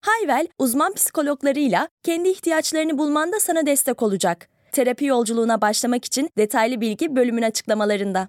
Hayvel, uzman psikologlarıyla kendi ihtiyaçlarını bulmanda sana destek olacak. Terapi yolculuğuna başlamak için detaylı bilgi bölümün açıklamalarında.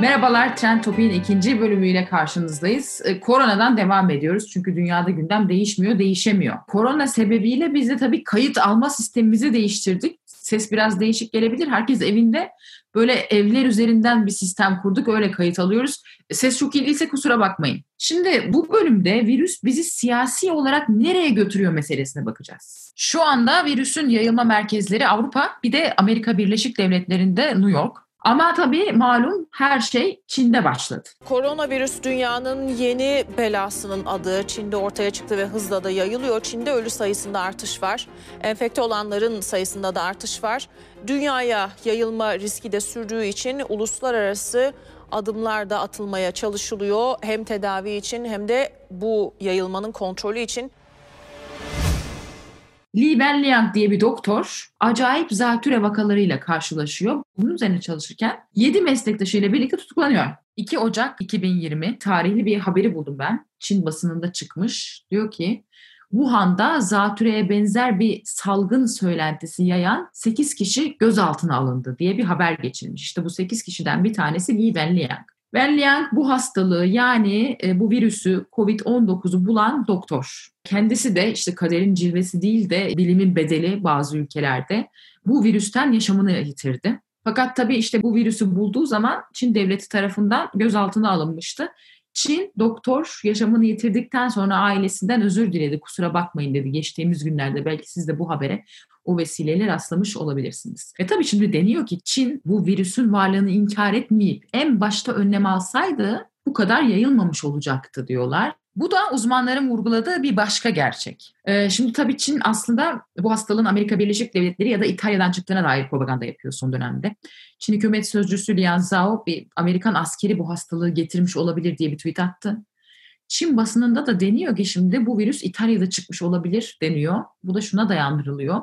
Merhabalar, Trend Topik'in ikinci bölümüyle karşınızdayız. Ee, koronadan devam ediyoruz çünkü dünyada gündem değişmiyor, değişemiyor. Korona sebebiyle biz de tabii kayıt alma sistemimizi değiştirdik. Ses biraz değişik gelebilir. Herkes evinde böyle evler üzerinden bir sistem kurduk, öyle kayıt alıyoruz. Ses çok iyi değilse kusura bakmayın. Şimdi bu bölümde virüs bizi siyasi olarak nereye götürüyor meselesine bakacağız. Şu anda virüsün yayılma merkezleri Avrupa, bir de Amerika Birleşik Devletleri'nde New York. Ama tabii malum her şey Çin'de başladı. Koronavirüs dünyanın yeni belasının adı. Çin'de ortaya çıktı ve hızla da yayılıyor. Çin'de ölü sayısında artış var. Enfekte olanların sayısında da artış var. Dünyaya yayılma riski de sürdüğü için uluslararası adımlar da atılmaya çalışılıyor. Hem tedavi için hem de bu yayılmanın kontrolü için. Li Wenliang diye bir doktor acayip zatüre vakalarıyla karşılaşıyor. Bunun üzerine çalışırken 7 meslektaşıyla birlikte tutuklanıyor. 2 Ocak 2020 tarihli bir haberi buldum ben. Çin basınında çıkmış. Diyor ki Wuhan'da zatüreye benzer bir salgın söylentisi yayan 8 kişi gözaltına alındı diye bir haber geçirmiş. İşte bu 8 kişiden bir tanesi Li Wenliang. Wenliang bu hastalığı yani e, bu virüsü COVID-19'u bulan doktor. Kendisi de işte kaderin cilvesi değil de bilimin bedeli bazı ülkelerde bu virüsten yaşamını yitirdi. Fakat tabii işte bu virüsü bulduğu zaman Çin devleti tarafından gözaltına alınmıştı. Çin doktor yaşamını yitirdikten sonra ailesinden özür diledi. Kusura bakmayın dedi geçtiğimiz günlerde. Belki siz de bu habere o vesileyle rastlamış olabilirsiniz. Ve tabii şimdi deniyor ki Çin bu virüsün varlığını inkar etmeyip en başta önlem alsaydı bu kadar yayılmamış olacaktı diyorlar. Bu da uzmanların vurguladığı bir başka gerçek. Ee, şimdi tabii Çin aslında bu hastalığın Amerika Birleşik Devletleri ya da İtalya'dan çıktığına dair propaganda yapıyor son dönemde. Çin hükümet sözcüsü Lian Zhao bir Amerikan askeri bu hastalığı getirmiş olabilir diye bir tweet attı. Çin basınında da deniyor ki şimdi bu virüs İtalya'da çıkmış olabilir deniyor. Bu da şuna dayandırılıyor.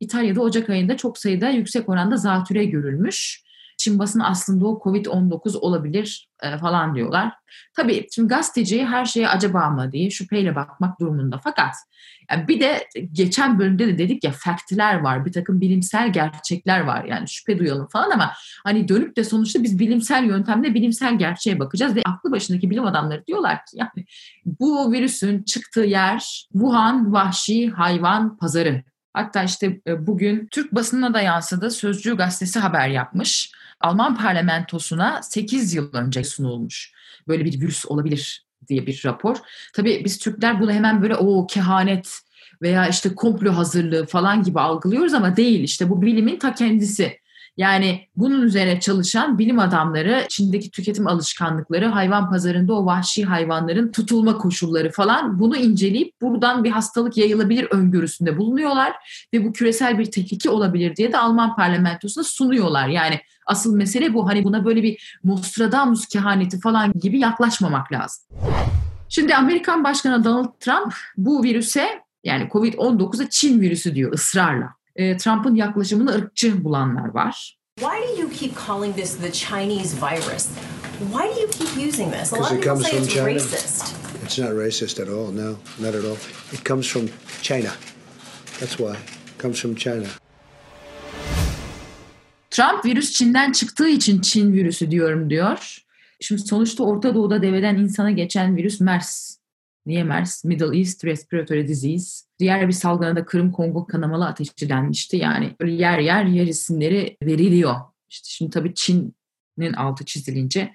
İtalya'da Ocak ayında çok sayıda yüksek oranda zatüre görülmüş. Çin basını aslında o Covid-19 olabilir e, falan diyorlar. Tabii şimdi gazeteci her şeye acaba mı diye şüpheyle bakmak durumunda. Fakat yani bir de geçen bölümde de dedik ya faktler var, bir takım bilimsel gerçekler var. Yani şüphe duyalım falan ama hani dönüp de sonuçta biz bilimsel yöntemle bilimsel gerçeğe bakacağız ve aklı başındaki bilim adamları diyorlar ki yani bu virüsün çıktığı yer Wuhan vahşi hayvan pazarı. Hatta işte e, bugün Türk basınına da yansıdı. Sözcü gazetesi haber yapmış. Alman parlamentosuna 8 yıl önce sunulmuş. Böyle bir virüs olabilir diye bir rapor. Tabii biz Türkler bunu hemen böyle o kehanet veya işte komplo hazırlığı falan gibi algılıyoruz ama değil. İşte bu bilimin ta kendisi. Yani bunun üzerine çalışan bilim adamları Çin'deki tüketim alışkanlıkları, hayvan pazarında o vahşi hayvanların tutulma koşulları falan bunu inceleyip buradan bir hastalık yayılabilir öngörüsünde bulunuyorlar ve bu küresel bir tehlike olabilir diye de Alman parlamentosuna sunuyorlar. Yani asıl mesele bu hani buna böyle bir Nostradamus kehaneti falan gibi yaklaşmamak lazım. Şimdi Amerikan Başkanı Donald Trump bu virüse yani Covid-19'a Çin virüsü diyor ısrarla e, Trump'ın yaklaşımını ırkçı bulanlar var. Why do you keep calling this the Chinese virus? Why do you keep using this? A lot of people say it's China. racist. It's not racist at all. No, not at all. It comes from China. That's why. It comes from China. Trump virüs Çin'den çıktığı için Çin virüsü diyorum diyor. Şimdi sonuçta Orta Doğu'da deveden insana geçen virüs MERS. Niye MERS? Middle East Respiratory Disease. Diğer bir salgına da Kırım Kongo kanamalı ateşi denmişti. Yani yer yer yer isimleri veriliyor. İşte şimdi tabii Çin'in altı çizilince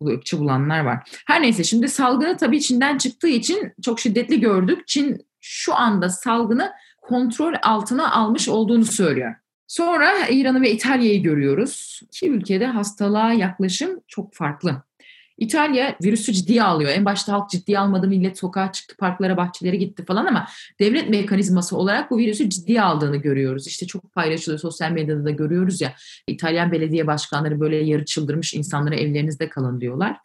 bu ırkçı bulanlar var. Her neyse şimdi salgını tabii Çin'den çıktığı için çok şiddetli gördük. Çin şu anda salgını kontrol altına almış olduğunu söylüyor. Sonra İran'ı ve İtalya'yı görüyoruz. İki ülkede hastalığa yaklaşım çok farklı. İtalya virüsü ciddiye alıyor. En başta halk ciddiye almadı, millet sokağa çıktı, parklara, bahçelere gitti falan ama devlet mekanizması olarak bu virüsü ciddiye aldığını görüyoruz. İşte çok paylaşılıyor, sosyal medyada da görüyoruz ya. İtalyan belediye başkanları böyle yarı çıldırmış insanlara evlerinizde kalın diyorlar.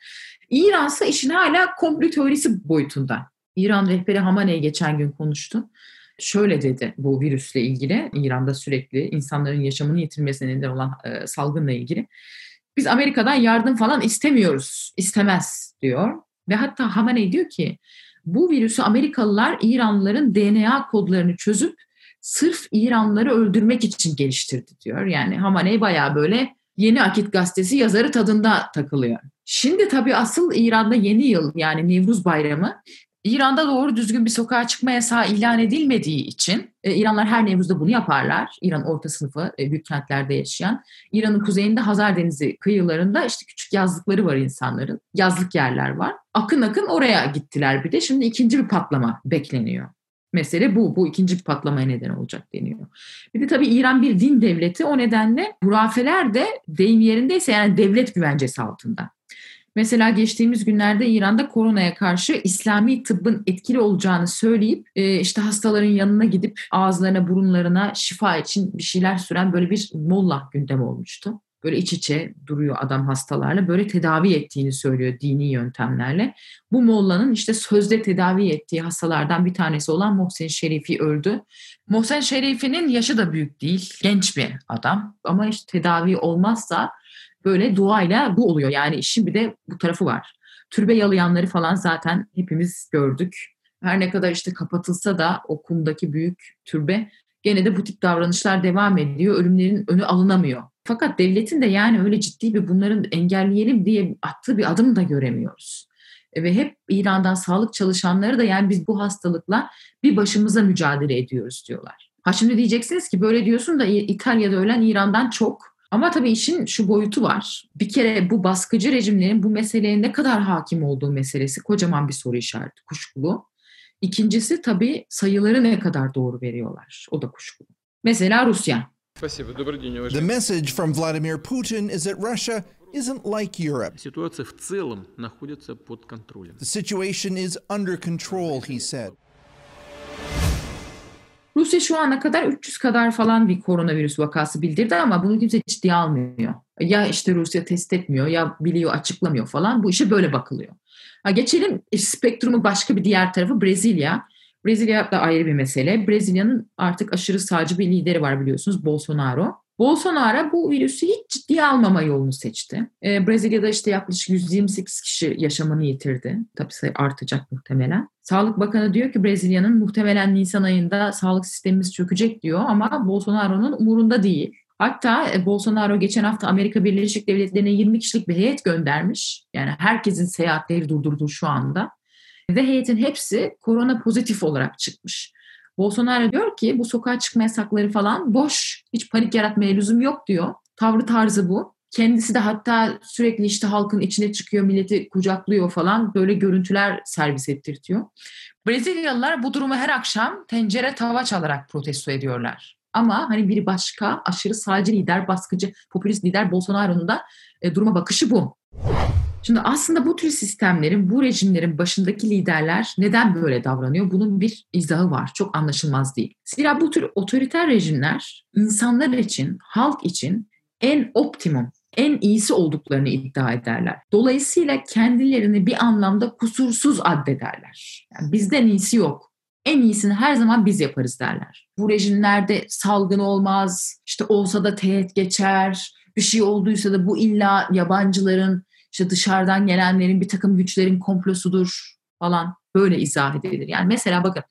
İran ise işin hala komplo teorisi boyutunda. İran rehberi Hamaney geçen gün konuştu. Şöyle dedi bu virüsle ilgili, İran'da sürekli insanların yaşamını yitirmesine neden olan e, salgınla ilgili. Biz Amerika'dan yardım falan istemiyoruz, istemez diyor. Ve hatta Hamaney diyor ki bu virüsü Amerikalılar İranlıların DNA kodlarını çözüp sırf İranlıları öldürmek için geliştirdi diyor. Yani Hamaney bayağı böyle Yeni Akit gazetesi yazarı tadında takılıyor. Şimdi tabii asıl İran'da yeni yıl yani Nevruz Bayramı İran'da doğru düzgün bir sokağa çıkma yasağı ilan edilmediği için e, İranlar her Nevruz'da bunu yaparlar. İran orta sınıfı e, büyük kentlerde yaşayan. İran'ın kuzeyinde Hazar Denizi kıyılarında işte küçük yazlıkları var insanların. Yazlık yerler var. Akın akın oraya gittiler bir de. Şimdi ikinci bir patlama bekleniyor. Mesele bu. Bu ikinci bir patlamaya neden olacak deniyor. Bir de tabii İran bir din devleti. O nedenle hurafeler de deyim yerindeyse yani devlet güvencesi altında. Mesela geçtiğimiz günlerde İran'da koronaya karşı İslami tıbbın etkili olacağını söyleyip e, işte hastaların yanına gidip ağızlarına burunlarına şifa için bir şeyler süren böyle bir molla gündem olmuştu. Böyle iç içe duruyor adam hastalarla böyle tedavi ettiğini söylüyor dini yöntemlerle. Bu mollanın işte sözde tedavi ettiği hastalardan bir tanesi olan Mohsen Şerifi öldü. Mohsen Şerifi'nin yaşı da büyük değil, genç bir adam ama işte tedavi olmazsa böyle duayla bu oluyor. Yani işin bir de bu tarafı var. Türbe yalayanları falan zaten hepimiz gördük. Her ne kadar işte kapatılsa da o kumdaki büyük türbe gene de bu tip davranışlar devam ediyor. Ölümlerin önü alınamıyor. Fakat devletin de yani öyle ciddi bir bunların engelleyelim diye attığı bir adım da göremiyoruz. E, ve hep İran'dan sağlık çalışanları da yani biz bu hastalıkla bir başımıza mücadele ediyoruz diyorlar. Ha şimdi diyeceksiniz ki böyle diyorsun da İtalya'da ölen İran'dan çok. Ama tabii işin şu boyutu var. Bir kere bu baskıcı rejimlerin bu meseleye ne kadar hakim olduğu meselesi kocaman bir soru işareti, kuşkulu. İkincisi tabii sayıları ne kadar doğru veriyorlar. O da kuşkulu. Mesela Rusya. The message from Vladimir Putin is that Russia isn't like Europe. The situation is under control, he said. Rusya şu ana kadar 300 kadar falan bir koronavirüs vakası bildirdi ama bunu kimse ciddiye almıyor. Ya işte Rusya test etmiyor ya biliyor açıklamıyor falan. Bu işe böyle bakılıyor. Ha geçelim spektrumu başka bir diğer tarafı Brezilya. Brezilya da ayrı bir mesele. Brezilya'nın artık aşırı sağcı bir lideri var biliyorsunuz Bolsonaro. Bolsonaro bu virüsü hiç ciddiye almama yolunu seçti. Ee, Brezilya'da işte yaklaşık 128 kişi yaşamını yitirdi. Tabii sayı artacak muhtemelen. Sağlık Bakanı diyor ki Brezilya'nın muhtemelen Nisan ayında sağlık sistemimiz çökecek diyor ama Bolsonaro'nun umurunda değil. Hatta e, Bolsonaro geçen hafta Amerika Birleşik Devletleri'ne 20 kişilik bir heyet göndermiş. Yani herkesin seyahatleri durdurdu şu anda. Ve heyetin hepsi korona pozitif olarak çıkmış. Bolsonaro diyor ki bu sokağa çıkma yasakları falan boş. Hiç panik yaratmaya lüzum yok diyor. Tavrı tarzı bu. Kendisi de hatta sürekli işte halkın içine çıkıyor, milleti kucaklıyor falan. Böyle görüntüler servis ettirtiyor. Brezilyalılar bu durumu her akşam tencere tava çalarak protesto ediyorlar. Ama hani bir başka aşırı sağcı lider, baskıcı, popülist lider Bolsonaro'nun da e, duruma bakışı bu. Şimdi aslında bu tür sistemlerin, bu rejimlerin başındaki liderler neden böyle davranıyor? Bunun bir izahı var. Çok anlaşılmaz değil. Zira bu tür otoriter rejimler insanlar için, halk için en optimum, en iyisi olduklarını iddia ederler. Dolayısıyla kendilerini bir anlamda kusursuz addederler. Yani bizden iyisi yok. En iyisini her zaman biz yaparız derler. Bu rejimlerde salgın olmaz, işte olsa da teğet geçer, bir şey olduysa da bu illa yabancıların işte dışarıdan gelenlerin bir takım güçlerin komplosudur falan böyle izah edilir. Yani mesela bakın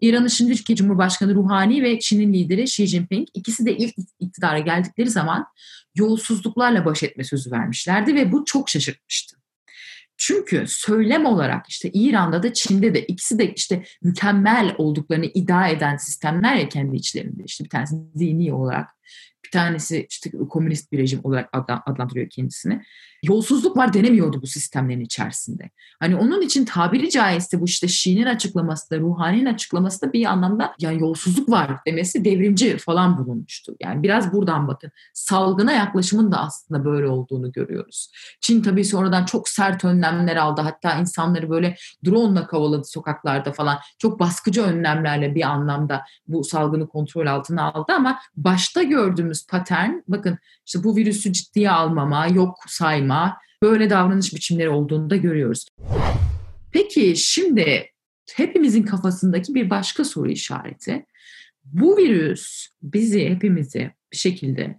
İran'ın şimdiki Cumhurbaşkanı Ruhani ve Çin'in lideri Xi Jinping ikisi de ilk iktidara geldikleri zaman yolsuzluklarla baş etme sözü vermişlerdi ve bu çok şaşırtmıştı. Çünkü söylem olarak işte İran'da da Çin'de de ikisi de işte mükemmel olduklarını iddia eden sistemler ya kendi içlerinde işte bir tanesi dini olarak Bir tanesi işte komünist bir rejim olarak adlandırıyor kendisini. Yolsuzluk var denemiyordu bu sistemlerin içerisinde. Hani onun için tabiri caizse bu işte Şii'nin açıklaması da, Ruhani'nin açıklaması da bir anlamda yani yolsuzluk var demesi devrimci falan bulunmuştu. Yani biraz buradan bakın. Salgına yaklaşımın da aslında böyle olduğunu görüyoruz. Çin tabii sonradan çok sert önlemler aldı. Hatta insanları böyle drone'la kovaladı sokaklarda falan. Çok baskıcı önlemlerle bir anlamda bu salgını kontrol altına aldı ama başta gördüğümüz patern bakın işte bu virüsü ciddiye almama, yok sayma, böyle davranış biçimleri olduğunu da görüyoruz. Peki şimdi hepimizin kafasındaki bir başka soru işareti. Bu virüs bizi hepimizi bir şekilde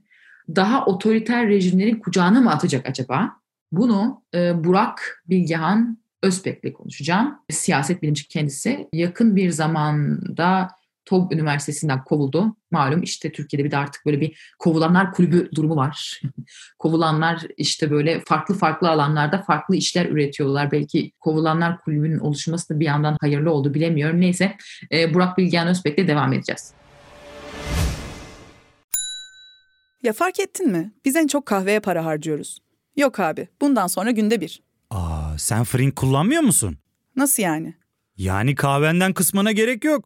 daha otoriter rejimlerin kucağına mı atacak acaba? Bunu e, Burak Bilgehan Özbek'le konuşacağım. Siyaset bilimci kendisi. Yakın bir zamanda TOB Üniversitesi'nden kovuldu. Malum işte Türkiye'de bir de artık böyle bir kovulanlar kulübü durumu var. kovulanlar işte böyle farklı farklı alanlarda farklı işler üretiyorlar. Belki kovulanlar kulübünün oluşması da bir yandan hayırlı oldu bilemiyorum. Neyse e, Burak Bilgehan Özbek'le devam edeceğiz. Ya fark ettin mi? Biz en çok kahveye para harcıyoruz. Yok abi bundan sonra günde bir. Aa sen fırın kullanmıyor musun? Nasıl yani? Yani kahvenden kısmına gerek yok.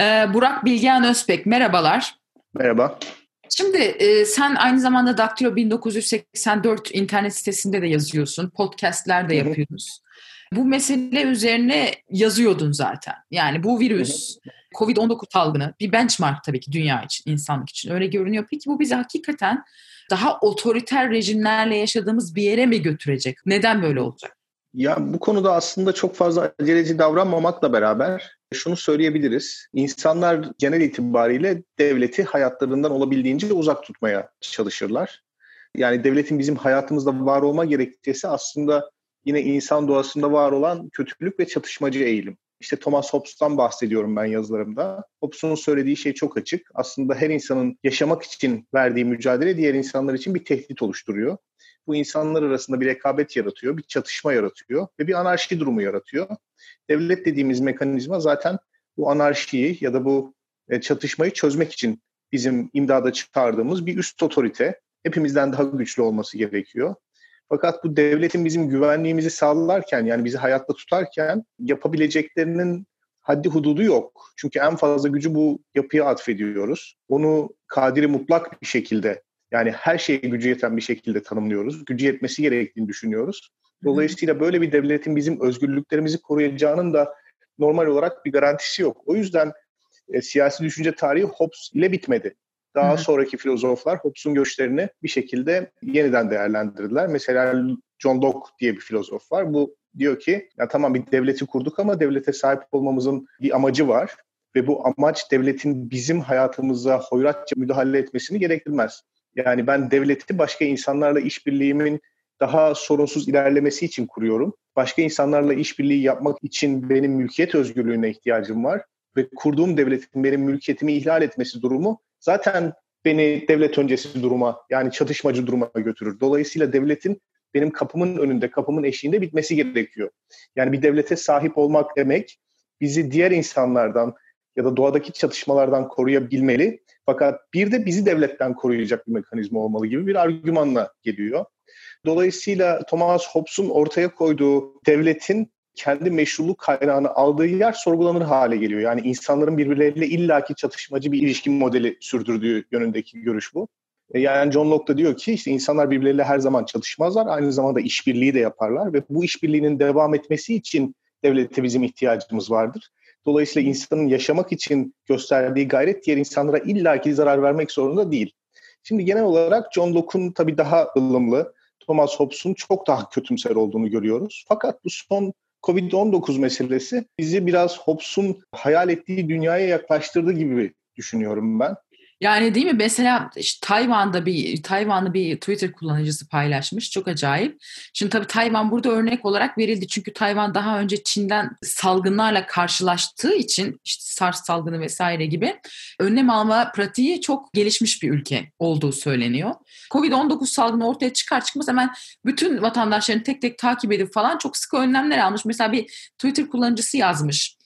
Ee, Burak Bilgehan Özbek, merhabalar. Merhaba. Şimdi e, sen aynı zamanda Daktilo 1984 internet sitesinde de yazıyorsun, podcastler de yapıyorsunuz. Bu mesele üzerine yazıyordun zaten. Yani bu virüs, Covid-19 salgını bir benchmark tabii ki dünya için, insanlık için öyle görünüyor. Peki bu bizi hakikaten daha otoriter rejimlerle yaşadığımız bir yere mi götürecek? Neden böyle olacak? Ya bu konuda aslında çok fazla aceleci davranmamakla beraber şunu söyleyebiliriz. İnsanlar genel itibariyle devleti hayatlarından olabildiğince uzak tutmaya çalışırlar. Yani devletin bizim hayatımızda var olma gerekçesi aslında yine insan doğasında var olan kötülük ve çatışmacı eğilim. İşte Thomas Hobbes'tan bahsediyorum ben yazılarımda. Hobbes'un söylediği şey çok açık. Aslında her insanın yaşamak için verdiği mücadele diğer insanlar için bir tehdit oluşturuyor bu insanlar arasında bir rekabet yaratıyor, bir çatışma yaratıyor ve bir anarşi durumu yaratıyor. Devlet dediğimiz mekanizma zaten bu anarşiyi ya da bu e, çatışmayı çözmek için bizim imdada çıkardığımız bir üst otorite. Hepimizden daha güçlü olması gerekiyor. Fakat bu devletin bizim güvenliğimizi sağlarken yani bizi hayatta tutarken yapabileceklerinin haddi hududu yok. Çünkü en fazla gücü bu yapıya atfediyoruz. Onu kadiri mutlak bir şekilde yani her şeye gücü yeten bir şekilde tanımlıyoruz. Gücü yetmesi gerektiğini düşünüyoruz. Dolayısıyla böyle bir devletin bizim özgürlüklerimizi koruyacağının da normal olarak bir garantisi yok. O yüzden e, siyasi düşünce tarihi Hobbes ile bitmedi. Daha Hı-hı. sonraki filozoflar Hobbes'un görüşlerini bir şekilde yeniden değerlendirdiler. Mesela John Locke diye bir filozof var. Bu diyor ki ya tamam bir devleti kurduk ama devlete sahip olmamızın bir amacı var ve bu amaç devletin bizim hayatımıza hoyratça müdahale etmesini gerektirmez. Yani ben devleti başka insanlarla işbirliğimin daha sorunsuz ilerlemesi için kuruyorum. Başka insanlarla işbirliği yapmak için benim mülkiyet özgürlüğüne ihtiyacım var ve kurduğum devletin benim mülkiyetimi ihlal etmesi durumu zaten beni devlet öncesi duruma yani çatışmacı duruma götürür. Dolayısıyla devletin benim kapımın önünde, kapımın eşiğinde bitmesi gerekiyor. Yani bir devlete sahip olmak demek bizi diğer insanlardan ya da doğadaki çatışmalardan koruyabilmeli fakat bir de bizi devletten koruyacak bir mekanizma olmalı gibi bir argümanla geliyor. Dolayısıyla Thomas Hobbes'un ortaya koyduğu devletin kendi meşruluk kaynağını aldığı yer sorgulanır hale geliyor. Yani insanların birbirleriyle illaki çatışmacı bir ilişki modeli sürdürdüğü yönündeki görüş bu. E, yani John Locke da diyor ki işte insanlar birbirleriyle her zaman çalışmazlar. Aynı zamanda işbirliği de yaparlar ve bu işbirliğinin devam etmesi için devlete bizim ihtiyacımız vardır. Dolayısıyla insanın yaşamak için gösterdiği gayret diğer insanlara illaki zarar vermek zorunda değil. Şimdi genel olarak John Locke'un tabii daha ılımlı, Thomas Hobbes'un çok daha kötümser olduğunu görüyoruz. Fakat bu son Covid-19 meselesi bizi biraz Hobbes'un hayal ettiği dünyaya yaklaştırdı gibi düşünüyorum ben. Yani değil mi? Mesela işte Tayvan'da bir Tayvanlı bir Twitter kullanıcısı paylaşmış. Çok acayip. Şimdi tabii Tayvan burada örnek olarak verildi. Çünkü Tayvan daha önce Çin'den salgınlarla karşılaştığı için işte SARS salgını vesaire gibi önlem alma pratiği çok gelişmiş bir ülke olduğu söyleniyor. Covid-19 salgını ortaya çıkar çıkmaz hemen bütün vatandaşlarını tek tek takip edip falan çok sıkı önlemler almış. Mesela bir Twitter kullanıcısı yazmış.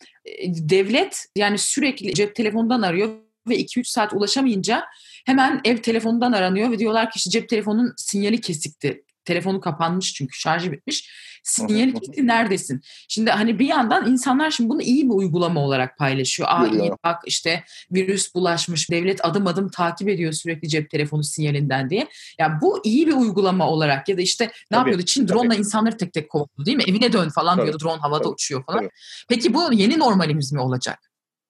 Devlet yani sürekli cep telefonundan arıyor ve 2-3 saat ulaşamayınca hemen ev telefonundan aranıyor ve diyorlar ki işte cep telefonun sinyali kesikti. Telefonu kapanmış çünkü şarjı bitmiş. Sinyali kesikti neredesin? Şimdi hani bir yandan insanlar şimdi bunu iyi bir uygulama olarak paylaşıyor. Aa iyi bak işte virüs bulaşmış. Devlet adım adım takip ediyor sürekli cep telefonu sinyalinden diye. Ya yani bu iyi bir uygulama olarak ya da işte ne tabii, yapıyordu? Çin drone ile insanları tek tek kovalıyor değil mi? Evine dön falan tabii, diyordu. Drone havada tabii, uçuyor falan. Tabii. Peki bu yeni normalimiz mi olacak?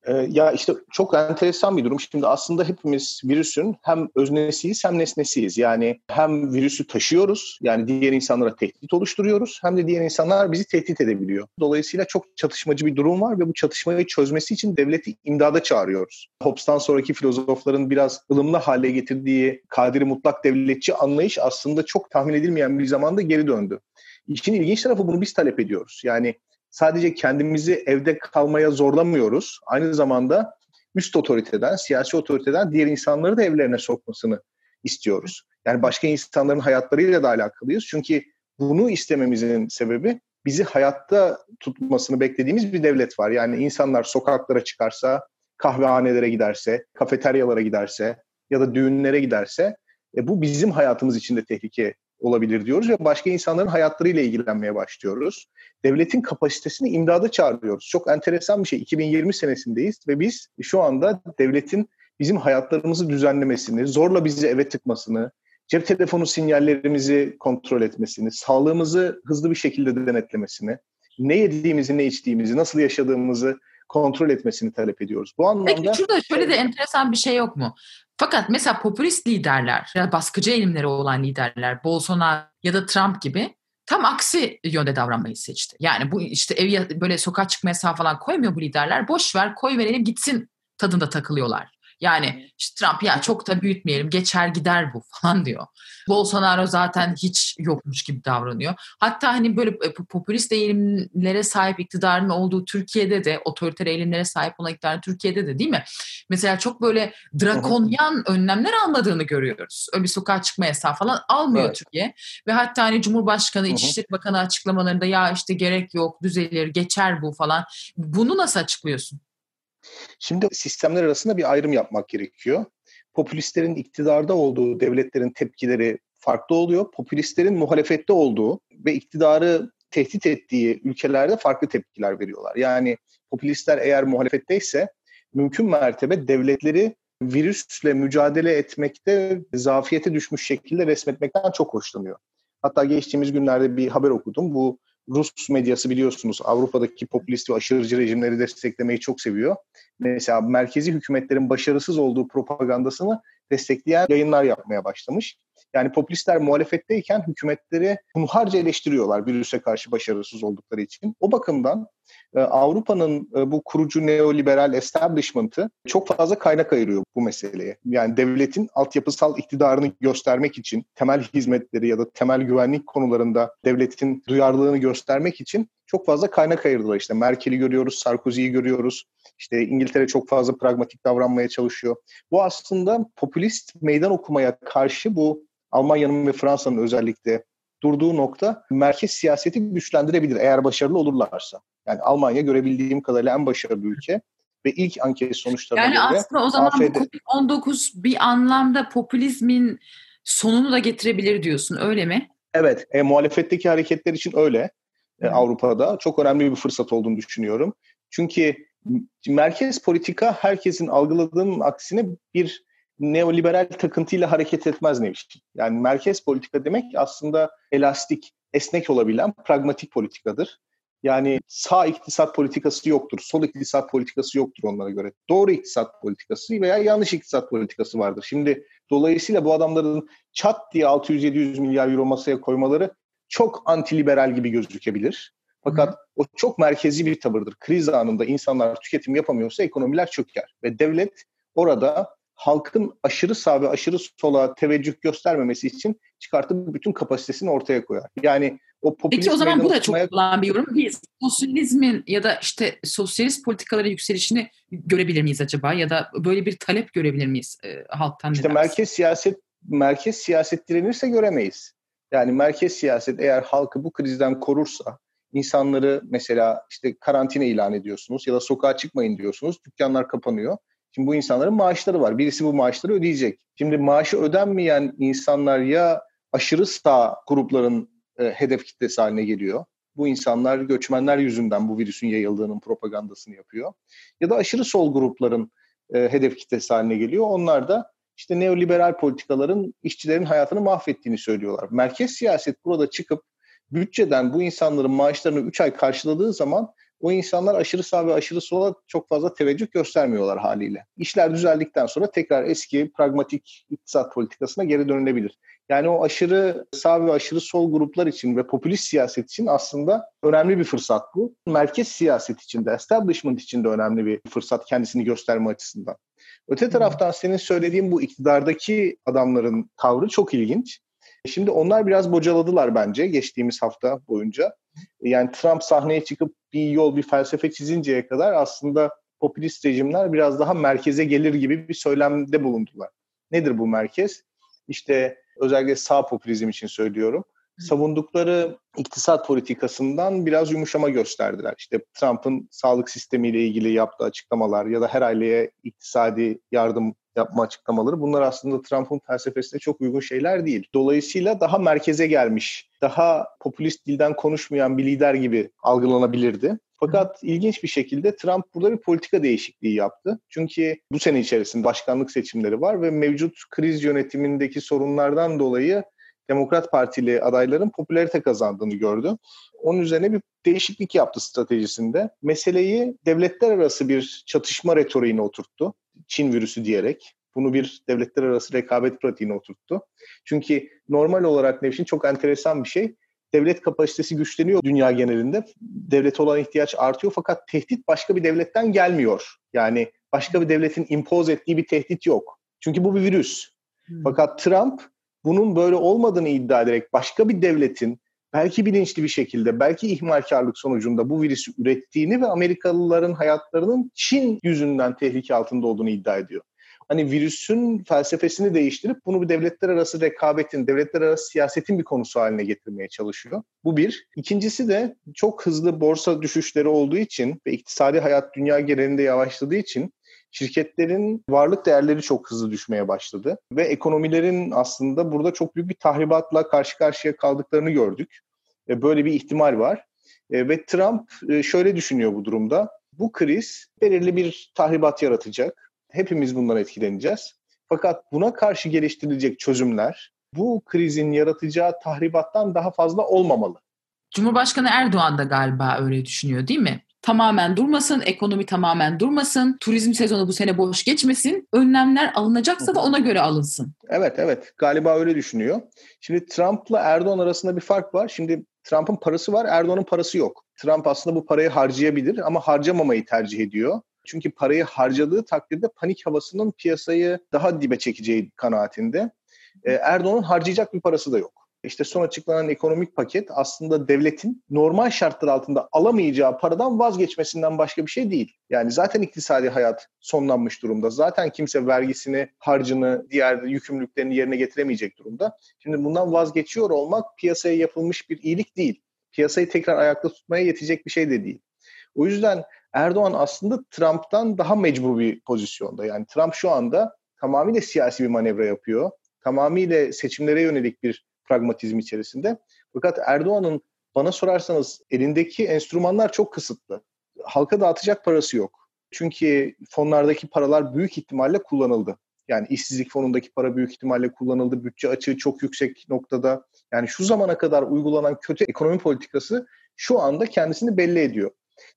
Ee, ya işte çok enteresan bir durum. Şimdi aslında hepimiz virüsün hem öznesiyiz hem nesnesiyiz. Yani hem virüsü taşıyoruz, yani diğer insanlara tehdit oluşturuyoruz hem de diğer insanlar bizi tehdit edebiliyor. Dolayısıyla çok çatışmacı bir durum var ve bu çatışmayı çözmesi için devleti imdada çağırıyoruz. Hobbes'tan sonraki filozofların biraz ılımlı hale getirdiği kadiri mutlak devletçi anlayış aslında çok tahmin edilmeyen bir zamanda geri döndü. İşin ilginç tarafı bunu biz talep ediyoruz. Yani sadece kendimizi evde kalmaya zorlamıyoruz. Aynı zamanda üst otoriteden, siyasi otoriteden diğer insanları da evlerine sokmasını istiyoruz. Yani başka insanların hayatlarıyla da alakalıyız. Çünkü bunu istememizin sebebi bizi hayatta tutmasını beklediğimiz bir devlet var. Yani insanlar sokaklara çıkarsa, kahvehanelere giderse, kafeteryalara giderse ya da düğünlere giderse e, bu bizim hayatımız için de tehlike olabilir diyoruz ve başka insanların hayatlarıyla ilgilenmeye başlıyoruz. Devletin kapasitesini imdada çağırıyoruz. Çok enteresan bir şey. 2020 senesindeyiz ve biz şu anda devletin bizim hayatlarımızı düzenlemesini, zorla bizi eve tıkmasını, cep telefonu sinyallerimizi kontrol etmesini, sağlığımızı hızlı bir şekilde denetlemesini, ne yediğimizi, ne içtiğimizi, nasıl yaşadığımızı kontrol etmesini talep ediyoruz. Bu anlamda Peki şurada şöyle de enteresan bir şey yok mu? Fakat mesela popülist liderler ya baskıcı eğilimleri olan liderler Bolsonaro ya da Trump gibi tam aksi yönde davranmayı seçti. Yani bu işte ev böyle sokağa çıkma yasağı falan koymuyor bu liderler. Boş ver koy verelim gitsin tadında takılıyorlar. Yani işte Trump ya çok da büyütmeyelim geçer gider bu falan diyor. Bolsonaro zaten hiç yokmuş gibi davranıyor. Hatta hani böyle e, popülist eğilimlere sahip iktidarın olduğu Türkiye'de de otoriter eğilimlere sahip olan iktidarın Türkiye'de de değil mi? Mesela çok böyle drakonyan önlemler almadığını görüyoruz. Öyle bir sokağa çıkma yasağı falan almıyor evet. Türkiye. Ve hatta hani Cumhurbaşkanı, İçişleri Bakanı açıklamalarında ya işte gerek yok düzelir geçer bu falan. Bunu nasıl açıklıyorsun? Şimdi sistemler arasında bir ayrım yapmak gerekiyor. Popülistlerin iktidarda olduğu devletlerin tepkileri farklı oluyor. Popülistlerin muhalefette olduğu ve iktidarı tehdit ettiği ülkelerde farklı tepkiler veriyorlar. Yani popülistler eğer muhalefetteyse mümkün mertebe devletleri virüsle mücadele etmekte zafiyete düşmüş şekilde resmetmekten çok hoşlanıyor. Hatta geçtiğimiz günlerde bir haber okudum. Bu Rus medyası biliyorsunuz Avrupa'daki popülist ve aşırıcı rejimleri desteklemeyi çok seviyor. Mesela merkezi hükümetlerin başarısız olduğu propagandasını destekleyen yayınlar yapmaya başlamış. Yani popülistler muhalefetteyken hükümetleri hunharca eleştiriyorlar virüse karşı başarısız oldukları için. O bakımdan Avrupa'nın e, bu kurucu neoliberal establishment'ı çok fazla kaynak ayırıyor bu meseleye. Yani devletin altyapısal iktidarını göstermek için, temel hizmetleri ya da temel güvenlik konularında devletin duyarlılığını göstermek için çok fazla kaynak ayırdılar. İşte Merkel'i görüyoruz, Sarkozy'yi görüyoruz. İşte İngiltere çok fazla pragmatik davranmaya çalışıyor. Bu aslında popülist meydan okumaya karşı bu Almanya'nın ve Fransa'nın özellikle durduğu nokta merkez siyaseti güçlendirebilir eğer başarılı olurlarsa. Yani Almanya görebildiğim kadarıyla en başarılı ülke ve ilk anket sonuçlarına yani göre... Yani aslında o zaman AFD... bu COVID-19 bir anlamda popülizmin sonunu da getirebilir diyorsun öyle mi? Evet, e, muhalefetteki hareketler için öyle e, Avrupa'da. Çok önemli bir fırsat olduğunu düşünüyorum. Çünkü merkez politika herkesin algıladığının aksine bir neoliberal takıntıyla hareket etmez ne için. Yani merkez politika demek aslında elastik, esnek olabilen pragmatik politikadır. Yani sağ iktisat politikası yoktur, sol iktisat politikası yoktur onlara göre. Doğru iktisat politikası veya yanlış iktisat politikası vardır. Şimdi dolayısıyla bu adamların çat diye 600-700 milyar euro masaya koymaları çok antiliberal gibi gözükebilir. Fakat o çok merkezi bir tavırdır. Kriz anında insanlar tüketim yapamıyorsa ekonomiler çöker. Ve devlet orada halkın aşırı sağ ve aşırı sola teveccüh göstermemesi için çıkartıp bütün kapasitesini ortaya koyar. Yani o Peki o zaman bu da çok olan bir yorum. Biz sosyalizmin ya da işte sosyalist politikalara yükselişini görebilir miyiz acaba? Ya da böyle bir talep görebilir miyiz e, halktan? İşte merkez siyaset merkez siyaset direnirse göremeyiz. Yani merkez siyaset eğer halkı bu krizden korursa, insanları mesela işte karantina ilan ediyorsunuz ya da sokağa çıkmayın diyorsunuz, dükkanlar kapanıyor. Şimdi bu insanların maaşları var. Birisi bu maaşları ödeyecek. Şimdi maaşı ödenmeyen insanlar ya aşırı sağ grupların e, hedef kitlesi haline geliyor. Bu insanlar göçmenler yüzünden bu virüsün yayıldığının propagandasını yapıyor. Ya da aşırı sol grupların e, hedef kitlesi haline geliyor. Onlar da işte neoliberal politikaların işçilerin hayatını mahvettiğini söylüyorlar. Merkez siyaset burada çıkıp bütçeden bu insanların maaşlarını 3 ay karşıladığı zaman o insanlar aşırı sağ ve aşırı sola çok fazla teveccüh göstermiyorlar haliyle. İşler düzeldikten sonra tekrar eski pragmatik iktisat politikasına geri dönülebilir. Yani o aşırı sağ ve aşırı sol gruplar için ve popülist siyaset için aslında önemli bir fırsat bu. Merkez siyaset için de, establishment için de önemli bir fırsat kendisini gösterme açısından. Öte taraftan senin söylediğin bu iktidardaki adamların tavrı çok ilginç. Şimdi onlar biraz bocaladılar bence geçtiğimiz hafta boyunca. Yani Trump sahneye çıkıp bir yol, bir felsefe çizinceye kadar aslında popülist rejimler biraz daha merkeze gelir gibi bir söylemde bulundular. Nedir bu merkez? İşte özellikle sağ popülizm için söylüyorum. Savundukları iktisat politikasından biraz yumuşama gösterdiler. İşte Trump'ın sağlık sistemiyle ilgili yaptığı açıklamalar ya da her aileye iktisadi yardım yapma açıklamaları bunlar aslında Trump'ın felsefesine çok uygun şeyler değil. Dolayısıyla daha merkeze gelmiş, daha popülist dilden konuşmayan bir lider gibi algılanabilirdi. Fakat ilginç bir şekilde Trump burada bir politika değişikliği yaptı. Çünkü bu sene içerisinde başkanlık seçimleri var ve mevcut kriz yönetimindeki sorunlardan dolayı Demokrat Partili adayların popülarite kazandığını gördü. Onun üzerine bir değişiklik yaptı stratejisinde. Meseleyi devletler arası bir çatışma retoriğine oturttu. Çin virüsü diyerek. Bunu bir devletler arası rekabet pratiğine oturttu. Çünkü normal olarak Nevşin çok enteresan bir şey. Devlet kapasitesi güçleniyor dünya genelinde. Devlet olan ihtiyaç artıyor fakat tehdit başka bir devletten gelmiyor. Yani başka bir devletin impoz ettiği bir tehdit yok. Çünkü bu bir virüs. Hmm. Fakat Trump bunun böyle olmadığını iddia ederek başka bir devletin belki bilinçli bir şekilde, belki ihmalkarlık sonucunda bu virüsü ürettiğini ve Amerikalıların hayatlarının Çin yüzünden tehlike altında olduğunu iddia ediyor. Hani virüsün felsefesini değiştirip bunu bir devletler arası rekabetin, devletler arası siyasetin bir konusu haline getirmeye çalışıyor. Bu bir. İkincisi de çok hızlı borsa düşüşleri olduğu için ve iktisadi hayat dünya genelinde yavaşladığı için şirketlerin varlık değerleri çok hızlı düşmeye başladı ve ekonomilerin aslında burada çok büyük bir tahribatla karşı karşıya kaldıklarını gördük. E, böyle bir ihtimal var. E, ve Trump e, şöyle düşünüyor bu durumda. Bu kriz belirli bir tahribat yaratacak. Hepimiz bundan etkileneceğiz. Fakat buna karşı geliştirilecek çözümler bu krizin yaratacağı tahribattan daha fazla olmamalı. Cumhurbaşkanı Erdoğan da galiba öyle düşünüyor değil mi? Tamamen durmasın, ekonomi tamamen durmasın, turizm sezonu bu sene boş geçmesin, önlemler alınacaksa da ona göre alınsın. Evet evet galiba öyle düşünüyor. Şimdi Trump'la Erdoğan arasında bir fark var. Şimdi Trump'ın parası var, Erdoğan'ın parası yok. Trump aslında bu parayı harcayabilir ama harcamamayı tercih ediyor. Çünkü parayı harcadığı takdirde panik havasının piyasayı daha dibe çekeceği kanaatinde. Ee, Erdoğan'ın harcayacak bir parası da yok. İşte son açıklanan ekonomik paket aslında devletin normal şartlar altında alamayacağı paradan vazgeçmesinden başka bir şey değil. Yani zaten iktisadi hayat sonlanmış durumda. Zaten kimse vergisini, harcını, diğer yükümlülüklerini yerine getiremeyecek durumda. Şimdi bundan vazgeçiyor olmak piyasaya yapılmış bir iyilik değil. Piyasayı tekrar ayakta tutmaya yetecek bir şey de değil. O yüzden Erdoğan aslında Trump'tan daha mecbur bir pozisyonda. Yani Trump şu anda tamamıyla siyasi bir manevra yapıyor. Tamamıyla seçimlere yönelik bir pragmatizm içerisinde. Fakat Erdoğan'ın bana sorarsanız elindeki enstrümanlar çok kısıtlı. Halka dağıtacak parası yok. Çünkü fonlardaki paralar büyük ihtimalle kullanıldı. Yani işsizlik fonundaki para büyük ihtimalle kullanıldı. Bütçe açığı çok yüksek noktada. Yani şu zamana kadar uygulanan kötü ekonomi politikası şu anda kendisini belli ediyor.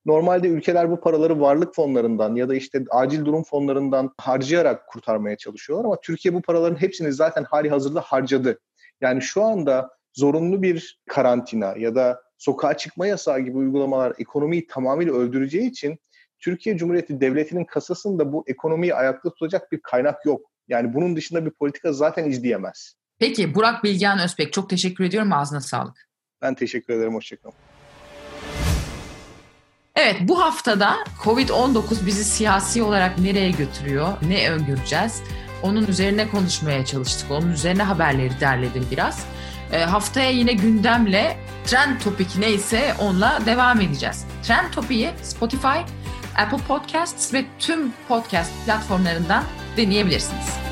Normalde ülkeler bu paraları varlık fonlarından ya da işte acil durum fonlarından harcayarak kurtarmaya çalışıyorlar ama Türkiye bu paraların hepsini zaten hali hazırda harcadı. Yani şu anda zorunlu bir karantina ya da sokağa çıkma yasağı gibi uygulamalar ekonomiyi tamamıyla öldüreceği için Türkiye Cumhuriyeti Devleti'nin kasasında bu ekonomiyi ayakta tutacak bir kaynak yok. Yani bunun dışında bir politika zaten izleyemez. Peki Burak Bilgehan Özbek çok teşekkür ediyorum. Ağzına sağlık. Ben teşekkür ederim. Hoşçakalın. Evet bu haftada Covid-19 bizi siyasi olarak nereye götürüyor, ne öngöreceğiz? Onun üzerine konuşmaya çalıştık. Onun üzerine haberleri derledim biraz. E, haftaya yine gündemle trend topik neyse onunla devam edeceğiz. Trend topiği Spotify, Apple Podcasts ve tüm podcast platformlarından deneyebilirsiniz.